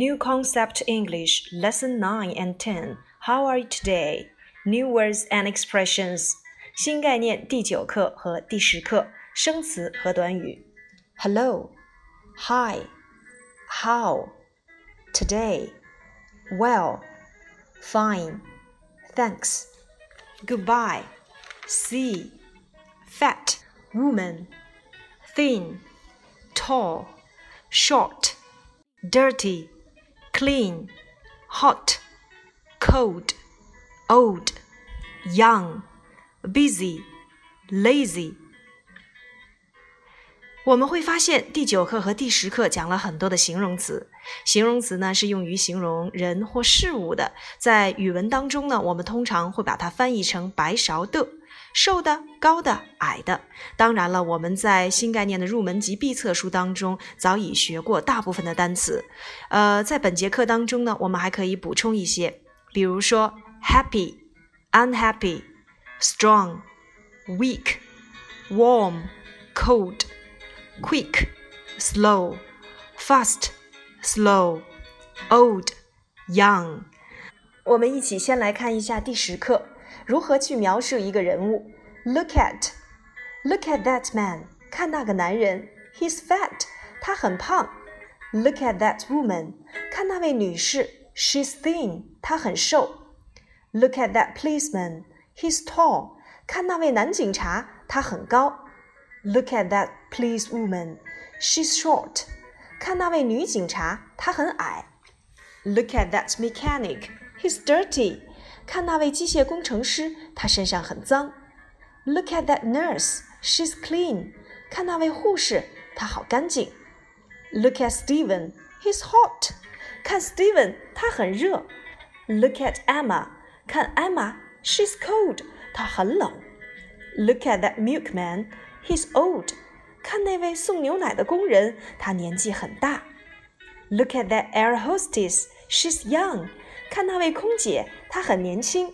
New Concept English Lesson 9 and 10. How are you today? New words and expressions. 新概念第九课和第十课生词和短语。Hello, hi, how, today, well, fine, thanks, goodbye, see, fat, woman, thin, tall, short, dirty Clean, hot, cold, old, young, busy, lazy。我们会发现，第九课和第十课讲了很多的形容词。形容词呢是用于形容人或事物的，在语文当中呢，我们通常会把它翻译成白勺的。瘦的、高的、矮的。当然了，我们在新概念的入门级必测书当中早已学过大部分的单词。呃，在本节课当中呢，我们还可以补充一些，比如说 happy、unhappy、strong、weak、warm、cold、quick、slow、fast、slow、old、young。 我们一起先来看一下第十课。如何去描述一个人物？Look at, look at that man，看那个男人，He's fat，他很胖。Look at that woman，看那位女士，She's thin，她很瘦。Look at that policeman，He's tall，看那位男警察，他很高。Look at that police woman，She's short，看那位女警察，她很矮。Look at that mechanic，He's dirty。看那位机械工程师，他身上很脏。Look at that nurse, she's clean. 看那位护士，她好干净。Look at Steven, he's hot. 看 Steven，他很热。Look at Emma, 看 Emma，she's cold. 她很冷。Look at that milkman, he's old. 看那位送牛奶的工人，他年纪很大。Look at that air hostess, she's young. 看那位空姐，她很年轻。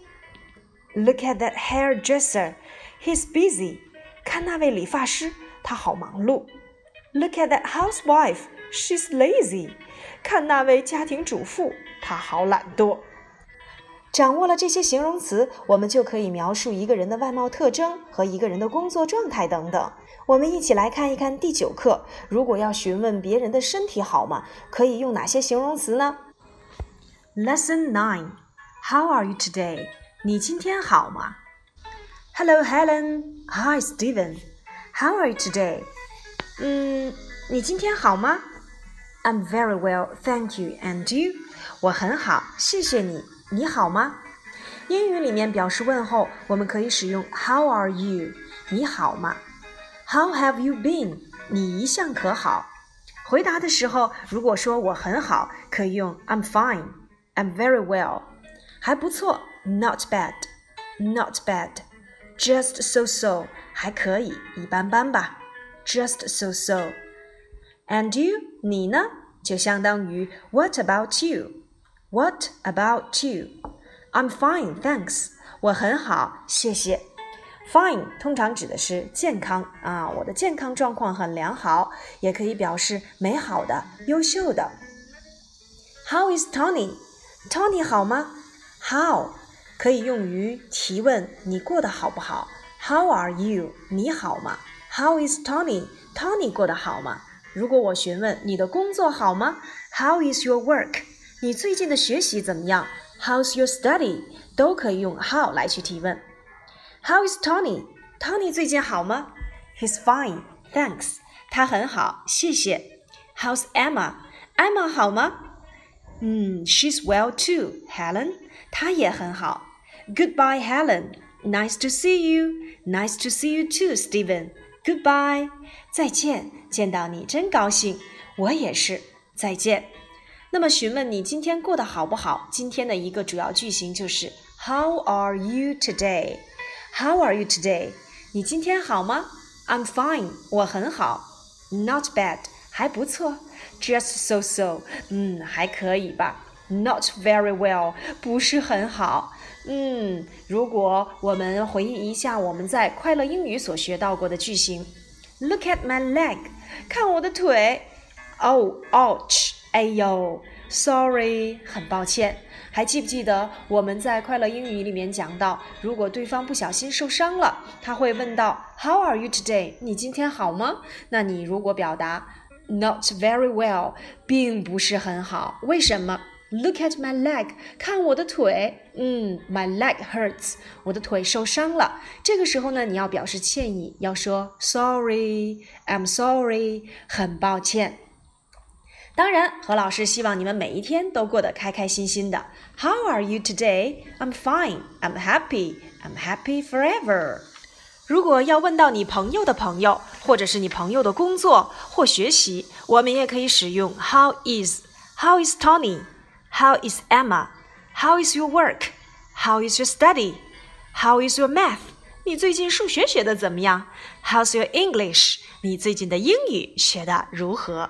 Look at that hairdresser, he's busy. 看那位理发师，他好忙碌。Look at that housewife, she's lazy. 看那位家庭主妇，她好懒惰。掌握了这些形容词，我们就可以描述一个人的外貌特征和一个人的工作状态等等。我们一起来看一看第九课。如果要询问别人的身体好吗，可以用哪些形容词呢 ？Lesson 9 How are you today? 你今天好吗？Hello Helen. Hi Stephen. How are you today? 嗯，你今天好吗？I'm very well, thank you. And you? 我很好，谢谢你。你好吗？英语里面表示问候，我们可以使用 How are you? 你好吗？How have you been? 你一向可好？回答的时候，如果说我很好，可以用 I'm fine。 I'm very well，还不错，not bad，not bad，just so so，还可以，一般般吧，just so so。And you，你呢？就相当于 What about you？What about you？I'm fine, thanks。我很好，谢谢。Fine 通常指的是健康啊，我的健康状况很良好，也可以表示美好的、优秀的。How is Tony 好吗？How 可以用于提问，你过得好不好？How are you？你好吗？How is Tony？Tony 过得好吗？如果我询问你的工作好吗？How is your work？你最近的学习怎么样？How's your study？都可以用 how 来去提问。How is Tony？Tony 最近好吗？He's fine，thanks。他很好，谢谢。How's Emma？Emma 好吗？嗯，She's well too, Helen。她也很好。Goodbye, Helen. Nice to see you. Nice to see you too, Stephen. Goodbye. 再见，见到你真高兴。我也是。再见。那么询问你今天过得好不好？今天的一个主要句型就是 How are you today? How are you today? 你今天好吗？I'm fine. 我很好。Not bad. 还不错。Just so so，嗯，还可以吧。Not very well，不是很好。嗯，如果我们回忆一下我们在快乐英语所学到过的句型，Look at my leg，看我的腿。Oh ouch，哎呦，Sorry，很抱歉。还记不记得我们在快乐英语里面讲到，如果对方不小心受伤了，他会问到 How are you today？你今天好吗？那你如果表达 Not very well，并不是很好。为什么？Look at my leg，看我的腿。嗯，My leg hurts，我的腿受伤了。这个时候呢，你要表示歉意，要说 Sorry，I'm sorry，很抱歉。当然，何老师希望你们每一天都过得开开心心的。How are you today? I'm fine. I'm happy. I'm happy forever. 如果要问到你朋友的朋友，或者是你朋友的工作或学习，我们也可以使用 How is? How is Tony? How is Emma? How is your work? How is your study? How is your math? 你最近数学学的怎么样？How's your English? 你最近的英语学的如何？